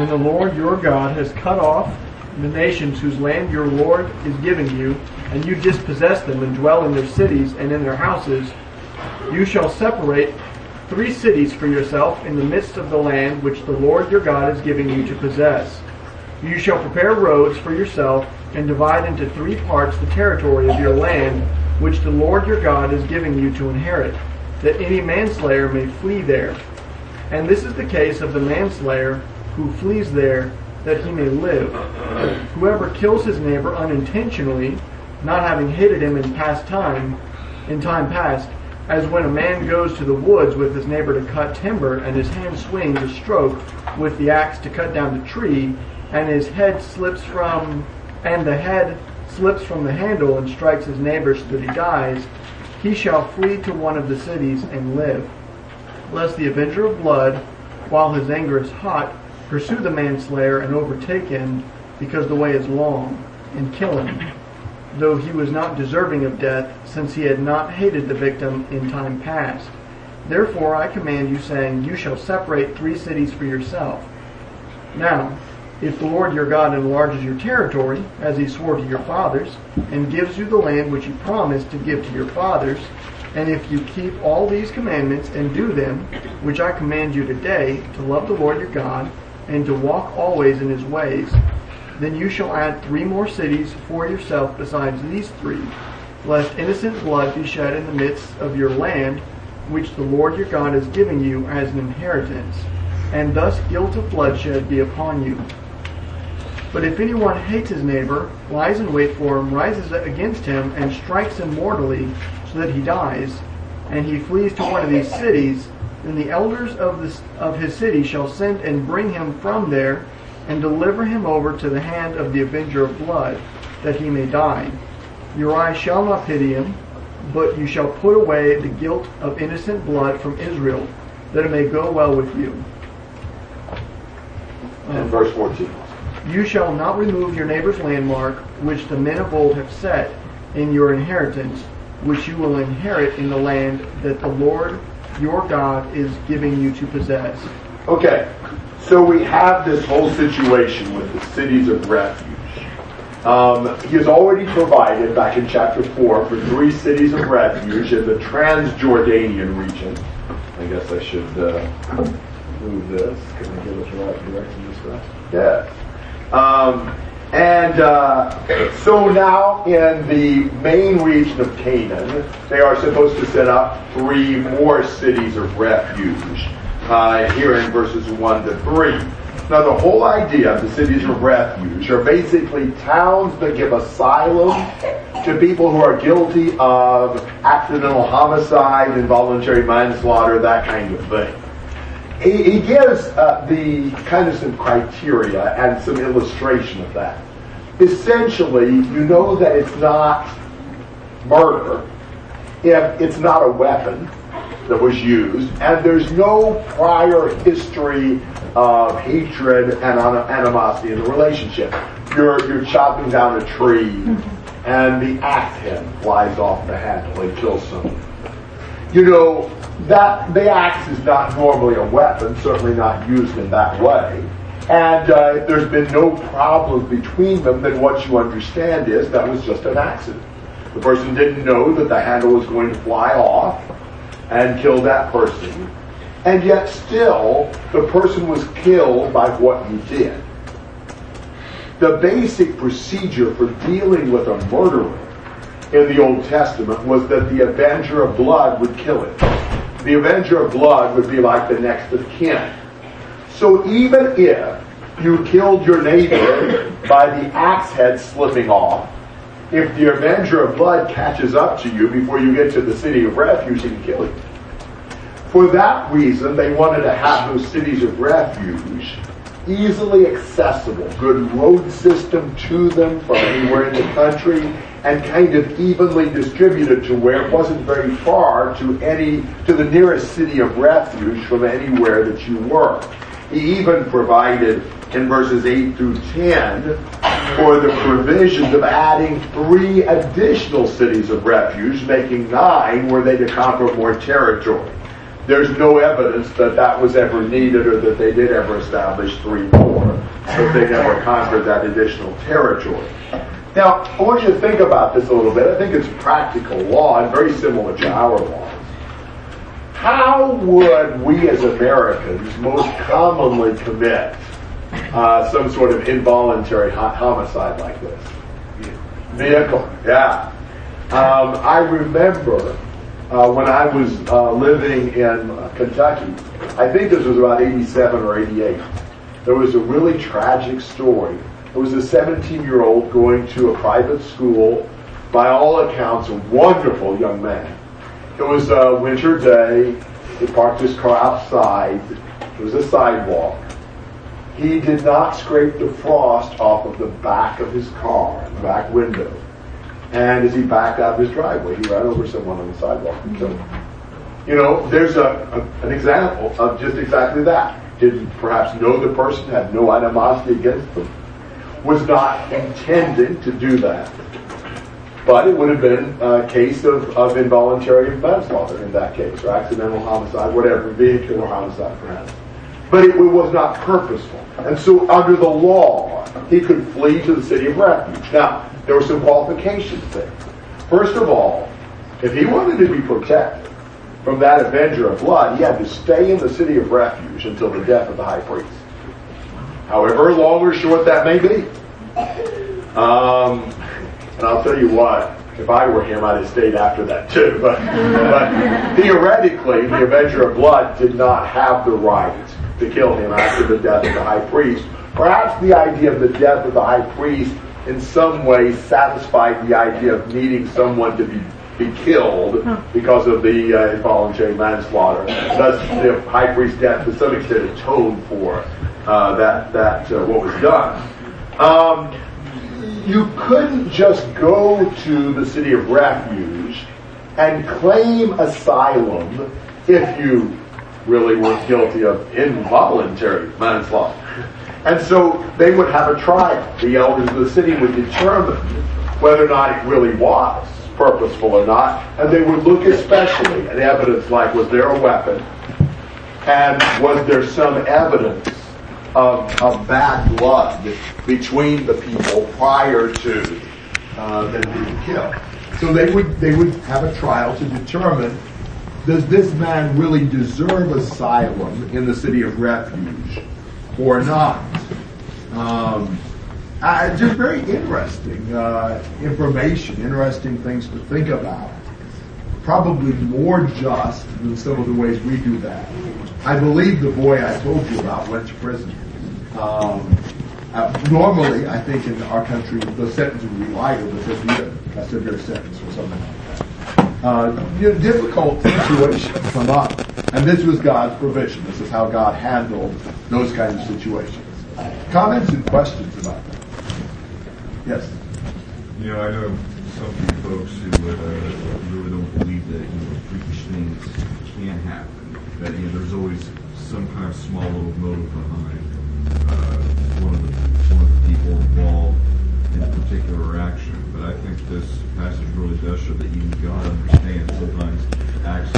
when the Lord your God has cut off the nations whose land your Lord is giving you, and you dispossess them and dwell in their cities and in their houses, you shall separate three cities for yourself in the midst of the land which the Lord your God is giving you to possess. You shall prepare roads for yourself and divide into three parts the territory of your land which the Lord your God is giving you to inherit, that any manslayer may flee there. And this is the case of the manslayer who flees there that he may live. Whoever kills his neighbor unintentionally, not having hated him in past time, in time past, as when a man goes to the woods with his neighbor to cut timber, and his hand swings a stroke with the axe to cut down the tree, and his head slips from, and the head slips from the handle and strikes his neighbor so that he dies, he shall flee to one of the cities and live. Lest the avenger of blood, while his anger is hot, pursue the manslayer and overtake him, because the way is long, and kill him, though he was not deserving of death, since he had not hated the victim in time past. Therefore I command you, saying, You shall separate three cities for yourself. Now, if the Lord your God enlarges your territory, as he swore to your fathers, and gives you the land which he promised to give to your fathers, and if you keep all these commandments and do them, which I command you today, to love the Lord your God, and to walk always in his ways, then you shall add three more cities for yourself besides these three, lest innocent blood be shed in the midst of your land, which the Lord your God is giving you as an inheritance, and thus guilt of bloodshed be upon you. But if anyone hates his neighbor, lies in wait for him, rises against him, and strikes him mortally, so that he dies, and he flees to one of these cities, then the elders of, this, of his city shall send and bring him from there, and deliver him over to the hand of the avenger of blood, that he may die. Your eyes shall not pity him, but you shall put away the guilt of innocent blood from Israel, that it may go well with you. And verse 14. You shall not remove your neighbor's landmark, which the men of old have set in your inheritance, which you will inherit in the land that the Lord your God is giving you to possess. Okay, so we have this whole situation with the cities of refuge. Um, he has already provided, back in chapter 4, for three cities of refuge in the Transjordanian region. I guess I should uh, move this. Can I get it right direction this way? Yes. Um, and uh, so now in the main region of Canaan, they are supposed to set up three more cities of refuge uh, here in verses 1 to 3. Now, the whole idea of the cities of refuge are basically towns that give asylum to people who are guilty of accidental homicide, involuntary manslaughter, that kind of thing he, he gives uh, the kind of some criteria and some illustration of that. Essentially, you know that it's not murder if it's not a weapon that was used, and there's no prior history of hatred and animosity in the relationship. You're, you're chopping down a tree, and the axe head flies off the handle and kills someone. You know, that the axe is not normally a weapon, certainly not used in that way. And uh, if there's been no problem between them, then what you understand is that was just an accident. The person didn't know that the handle was going to fly off and kill that person. And yet still, the person was killed by what you did. The basic procedure for dealing with a murderer in the Old Testament was that the avenger of blood would kill it the avenger of blood would be like the next of kin. So even if you killed your neighbor by the axe head slipping off, if the avenger of blood catches up to you before you get to the city of refuge, he can kill you. For that reason, they wanted to have those cities of refuge easily accessible, good road system to them from anywhere in the country, and kind of evenly distributed to where it wasn't very far to any to the nearest city of refuge from anywhere that you were. He even provided in verses 8 through 10 for the provisions of adding three additional cities of refuge, making nine were they to conquer more territory. There's no evidence that that was ever needed or that they did ever establish three more. that they never conquered that additional territory. Now, I want you to think about this a little bit. I think it's practical law and very similar to our laws. How would we as Americans most commonly commit uh, some sort of involuntary homicide like this? Vehicle, yeah. Um, I remember uh, when I was uh, living in Kentucky, I think this was about 87 or 88, there was a really tragic story. It was a 17 year old going to a private school, by all accounts, a wonderful young man. It was a winter day. He parked his car outside. It was a sidewalk. He did not scrape the frost off of the back of his car, the back window. And as he backed out of his driveway, he ran over someone on the sidewalk him. You know, there's a, a, an example of just exactly that. Didn't perhaps know the person, had no animosity against them, was not intended to do that. But it would have been a case of, of involuntary manslaughter in that case, or accidental homicide, whatever, vehicular homicide perhaps. But it, it was not purposeful. And so under the law, he could flee to the city of refuge. Now, there were some qualifications there. First of all, if he wanted to be protected from that avenger of blood, he had to stay in the city of refuge until the death of the high priest. However long or short that may be. Um, and I'll tell you what, if I were him, I'd have stayed after that too. But, but theoretically, the Avenger of Blood did not have the right to kill him after the death of the high priest. Perhaps the idea of the death of the high priest in some way satisfied the idea of needing someone to be be killed because of the uh, involuntary manslaughter. Thus, the high priest's death, to some extent, atoned for uh, that that uh, what was done. Um, you couldn't just go to the city of refuge and claim asylum if you really were guilty of involuntary manslaughter. And so they would have a trial. The elders of the city would determine whether or not it really was purposeful or not, and they would look especially at evidence like was there a weapon, and was there some evidence of, of bad blood between the people prior to uh, them being killed. So they would they would have a trial to determine does this man really deserve asylum in the city of refuge or not? Um, uh, just very interesting uh, information, interesting things to think about. Probably more just than some of the ways we do that. I believe the boy I told you about went to prison. Um, uh, normally, I think in our country, the sentence would be lighter because we have a severe sentence or something like that. Uh, difficult situations come up, and this was God's provision. This is how God handled those kinds of situations. Comments and questions about that? Yes. You know, I know some folks who uh, really don't believe that you know freakish things can happen. That you know, there's always some kind of small little motive behind uh, one of the one of the people involved in a particular action. But I think this passage really does show that even God understands sometimes.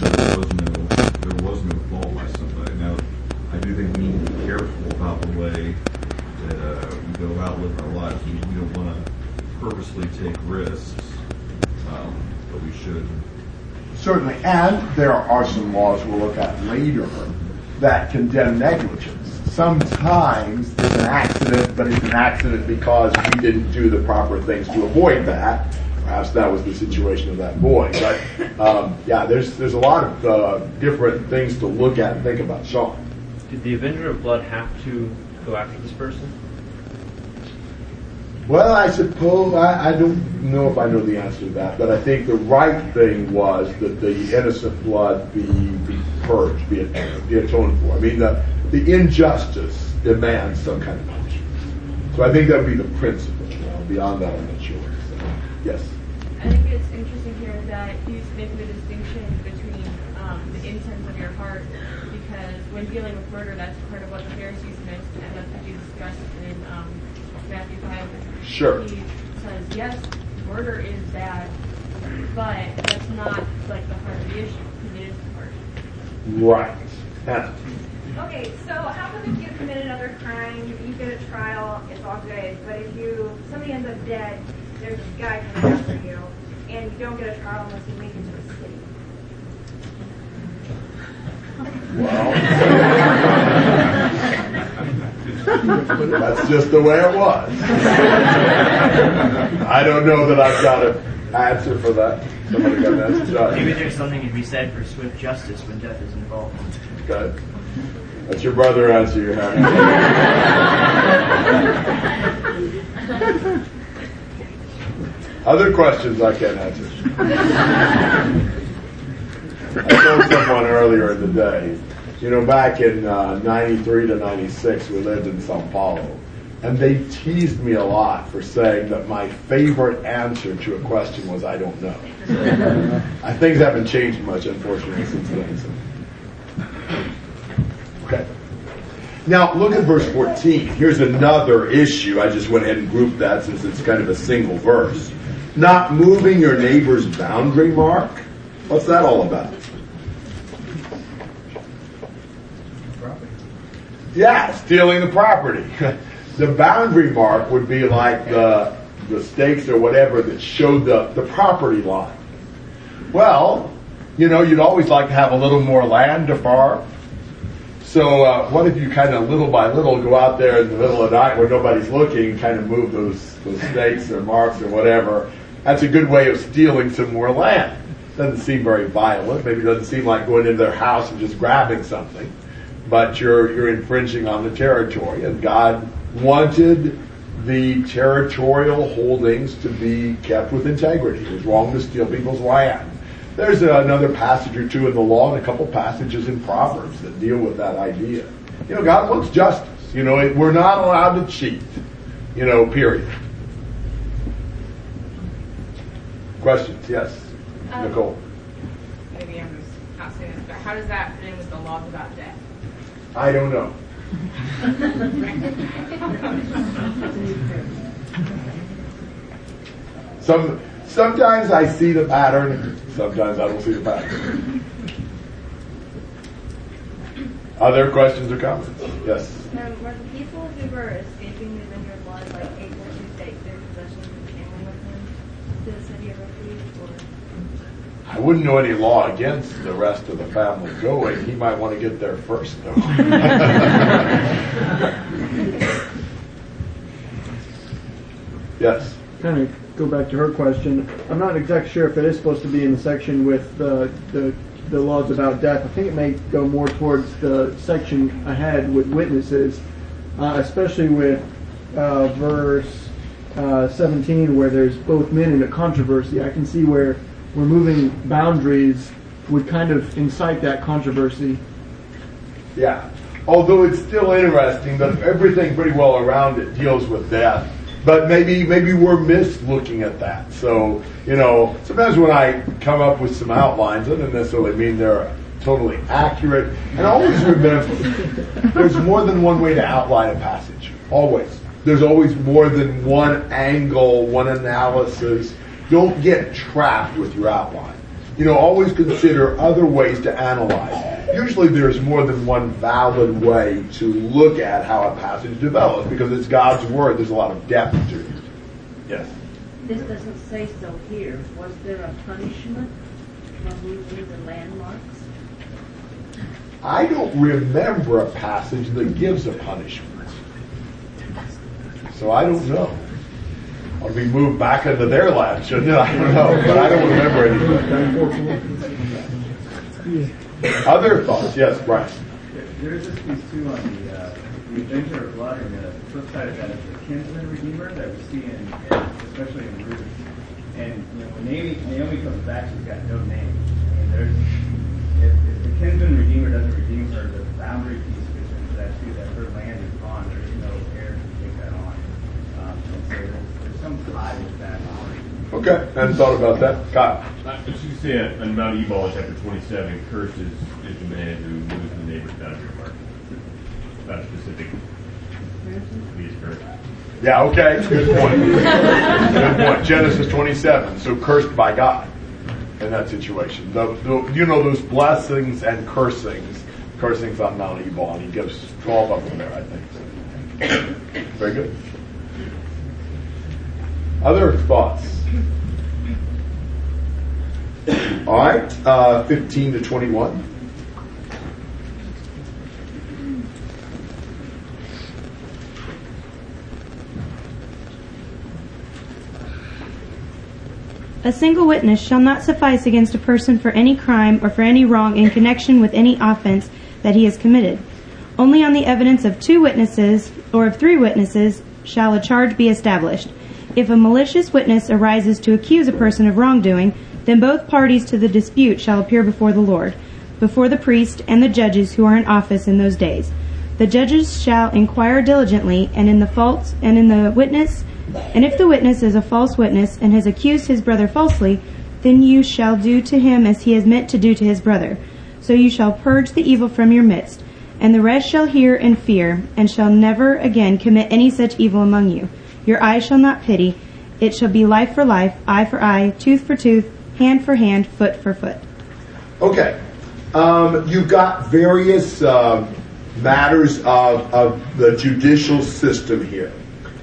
So there was no there was no fault by somebody. Now, I do think we need to be careful about the way that uh, we go out living our lives. We, we don't want to purposely take risks, um, but we should. Certainly, and there are some laws we'll look at later that condemn negligence. Sometimes it's an accident, but it's an accident because we didn't do the proper things to avoid that. Perhaps that was the situation of that boy. But um, yeah, there's there's a lot of uh, different things to look at and think about. Sean. Did the Avenger of Blood have to go after this person? Well, I suppose I, I don't know if I know the answer to that, but I think the right thing was that the innocent blood be, be purged, be, be atoned for. I mean, the the injustice demands some kind of punishment. So I think that would be the principle. Beyond that, I'm not sure. So, yes. I think it's interesting here that he's making the distinction between um, the intent of your heart, because when dealing with murder, that's part of what the Pharisees missed, and that's what Jesus stressed in um, Matthew 5. Sure. He says, yes, murder is bad, but that's not like the heart of the issue, because it is the heart. Right. Hannah. Okay, so how come if you commit another crime, you get a trial, it's all good, but if you somebody ends up dead, there's a guy coming after you, and you don't get a trial unless you make it to the city? That's just the way it was. I don't know that I've got an answer for that. Somebody got an answer? Maybe there's something to be said for swift justice when death is involved. Good. That's your brother answer you have. Other questions I can't answer. I told someone earlier in the day, you know, back in uh, 93 to 96, we lived in Sao Paulo. And they teased me a lot for saying that my favorite answer to a question was, I don't know. I, things haven't changed much, unfortunately, since then. So. Okay. Now, look at verse 14. Here's another issue. I just went ahead and grouped that since it's kind of a single verse. Not moving your neighbor's boundary mark. What's that all about? Yeah, stealing the property. the boundary mark would be like the, the stakes or whatever that showed the, the property line. Well, you know, you'd always like to have a little more land to farm. So uh, what if you kind of little by little go out there in the middle of the night when nobody's looking and kind of move those, those stakes or marks or whatever? That's a good way of stealing some more land. Doesn't seem very violent. Maybe it doesn't seem like going into their house and just grabbing something but you're you're infringing on the territory, and God wanted the territorial holdings to be kept with integrity. It was wrong to steal people's land. There's another passage or two in the law and a couple passages in Proverbs that deal with that idea. You know, God wants justice. You know, we're not allowed to cheat. You know, period. Questions? Yes, Um, Nicole. Maybe I'm just not saying this, but how does that fit in with the laws about death? I don't know. Some sometimes I see the pattern, sometimes I don't see the pattern. Other questions or comments? Yes. Now, were the people who were escaping the Avenger of Blood like able to take their possessions and family with them to the city of refuge, or I wouldn't know any law against the rest of the family going. He might want to get there first, though. yes. kind of go back to her question. I'm not exactly sure if it is supposed to be in the section with the the, the laws about death. I think it may go more towards the section ahead with witnesses, uh, especially with uh, verse uh, 17 where there's both men in a controversy. I can see where removing boundaries would kind of incite that controversy. Yeah. Although it's still interesting that everything pretty well around it deals with death. But maybe maybe we're missed looking at that. So, you know, sometimes when I come up with some outlines, it doesn't necessarily mean they're totally accurate. And always remember, there's more than one way to outline a passage. Always. There's always more than one angle, one analysis. Don't get trapped with your outline. You know, always consider other ways to analyze. Usually there's more than one valid way to look at how a passage develops because it's God's Word. There's a lot of depth to it. Yes. This doesn't say so here. Was there a punishment for moving the landmarks? I don't remember a passage that gives a punishment. So I don't know. I'll be moved back into their land, shouldn't it? I don't know, but I don't remember anything. Other thoughts? Yes, Brian. There's this piece too on the, uh, the Avenger of Blood, and the flip side of that is the kinsman redeemer that we see in, in especially in Ruth. And you know, when Naomi, Naomi comes back, she's got no name. I mean, there's if, if the kinsman redeemer doesn't redeem her, the boundary piece fits into that too. That her land is gone. There is no heir to take that on. Um, and so there's, there's some tie with that. Okay, I hadn't thought about that. Kyle. I was just say uh, on Mount Ebal, chapter 27, cursed is, is the man who moves the neighbor's boundary mark. Not specific. He is cursed. Yeah, okay. Good point. Good point. Genesis 27. So cursed by God in that situation. The, the, you know, those blessings and cursings cursings on Mount Ebal, and he gives 12 of them there, I think. Very good. Other thoughts? All right, uh, 15 to 21. A single witness shall not suffice against a person for any crime or for any wrong in connection with any offense that he has committed. Only on the evidence of two witnesses or of three witnesses shall a charge be established. If a malicious witness arises to accuse a person of wrongdoing, then both parties to the dispute shall appear before the Lord, before the priest and the judges who are in office in those days. The judges shall inquire diligently, and in the fault and in the witness and if the witness is a false witness and has accused his brother falsely, then you shall do to him as he has meant to do to his brother. So you shall purge the evil from your midst, and the rest shall hear and fear, and shall never again commit any such evil among you. Your eye shall not pity. It shall be life for life, eye for eye, tooth for tooth, hand for hand, foot for foot. Okay. Um, you've got various um, matters of, of the judicial system here.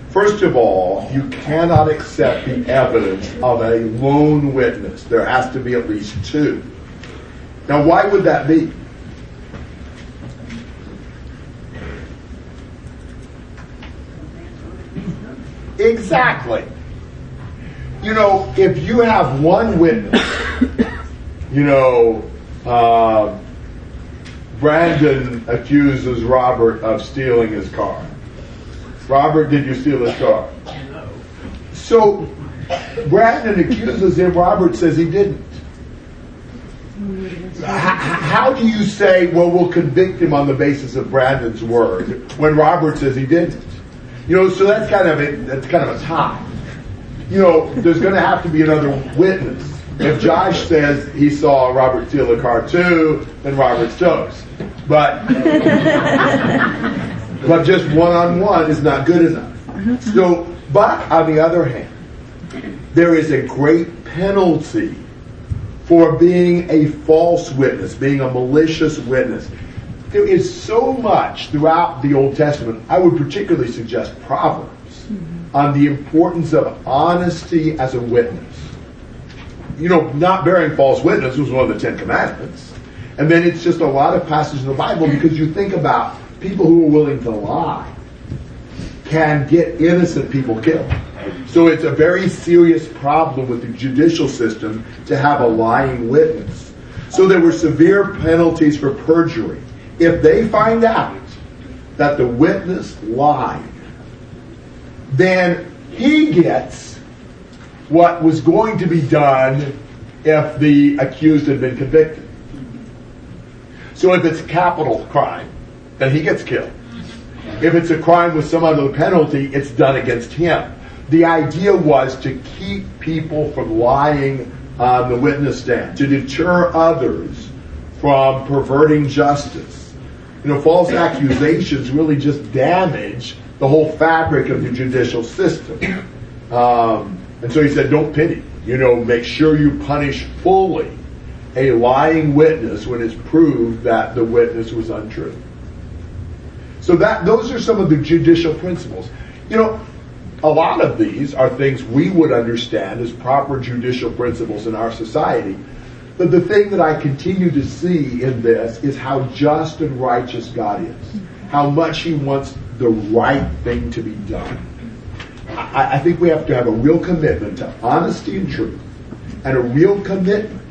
First of all, you cannot accept the evidence of a lone witness. There has to be at least two. Now, why would that be? Exactly. You know, if you have one witness, you know, uh, Brandon accuses Robert of stealing his car. Robert, did you steal his car? No. So Brandon accuses him. Robert says he didn't. How do you say, well, we'll convict him on the basis of Brandon's word when Robert says he didn't? You know, so that's kind of a, that's kind of a tie. You know, there's going to have to be another witness. If Josh says he saw Robert steal the car too, then Robert's toast. But but just one on one is not good enough. So, but on the other hand, there is a great penalty for being a false witness, being a malicious witness. There is so much throughout the Old Testament, I would particularly suggest Proverbs, mm-hmm. on the importance of honesty as a witness. You know, not bearing false witness was one of the Ten Commandments. And then it's just a lot of passages in the Bible because you think about people who are willing to lie can get innocent people killed. So it's a very serious problem with the judicial system to have a lying witness. So there were severe penalties for perjury. If they find out that the witness lied, then he gets what was going to be done if the accused had been convicted. So if it's a capital crime, then he gets killed. If it's a crime with some other penalty, it's done against him. The idea was to keep people from lying on the witness stand, to deter others from perverting justice. You know, false accusations really just damage the whole fabric of the judicial system. Um, and so he said, don't pity. You know, make sure you punish fully a lying witness when it's proved that the witness was untrue. So that those are some of the judicial principles. You know, a lot of these are things we would understand as proper judicial principles in our society. But the thing that I continue to see in this is how just and righteous God is. How much He wants the right thing to be done. I, I think we have to have a real commitment to honesty and truth and a real commitment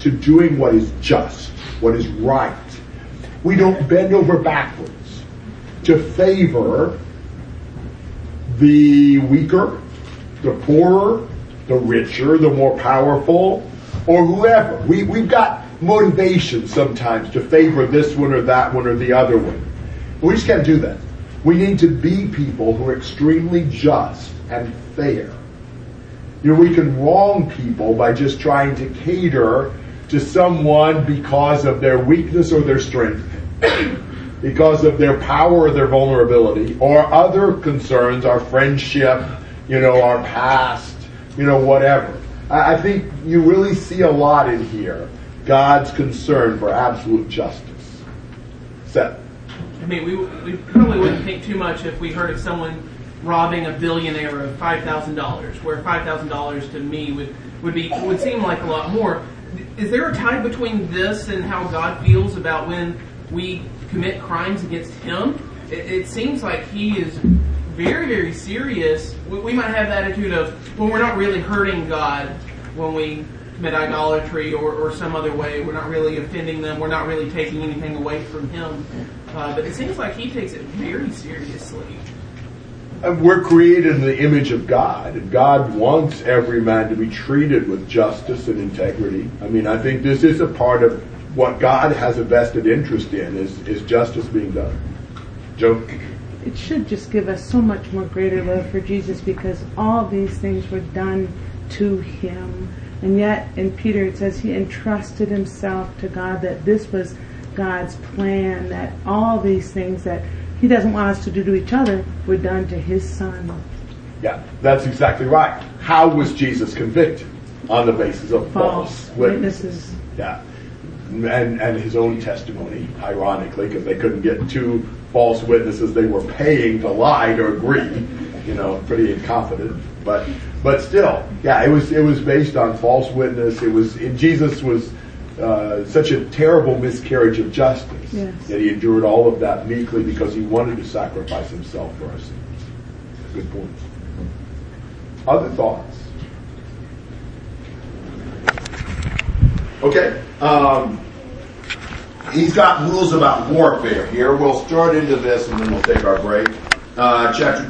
to doing what is just, what is right. We don't bend over backwards to favor the weaker, the poorer, the richer, the more powerful, or whoever. We, we've got motivation sometimes to favor this one or that one or the other one. We just can't do that. We need to be people who are extremely just and fair. You know, we can wrong people by just trying to cater to someone because of their weakness or their strength because of their power or their vulnerability, or other concerns, our friendship, you know, our past, you know, whatever. I, think you really see a lot in here God's concern for absolute justice. Seth. I mean, we, we probably wouldn't think too much if we heard of someone robbing a billionaire of five thousand dollars, where five thousand dollars to me would would be would seem like a lot more. Is there a tie between this and how God feels about when we commit crimes against Him? It, it seems like He is very very serious. We, we might have the attitude of well, we're not really hurting God when we commit idolatry or, or some other way. We're not really offending them. We're not really taking anything away from Him. Uh, but it seems like He takes it very seriously. We're created in the image of God, and God wants every man to be treated with justice and integrity. I mean, I think this is a part of what God has a vested interest in is, is justice being done. Joe? It should just give us so much more greater love for Jesus because all these things were done to him. And yet in Peter it says he entrusted himself to God that this was God's plan, that all these things that he doesn't want us to do to each other were done to his son. Yeah, that's exactly right. How was Jesus convicted? On the basis of false, False witnesses. Yeah. And, and his own testimony, ironically, because they couldn't get two false witnesses they were paying to lie to agree. You know, pretty incompetent. But but still, yeah, it was it was based on false witness. It was it, Jesus was uh, such a terrible miscarriage of justice Yes. that he endured all of that meekly because he wanted to sacrifice himself for us. Good point. Other thoughts? Okay. Um, he's got rules about warfare here. We'll start into this and then we'll take our break. Uh, chapter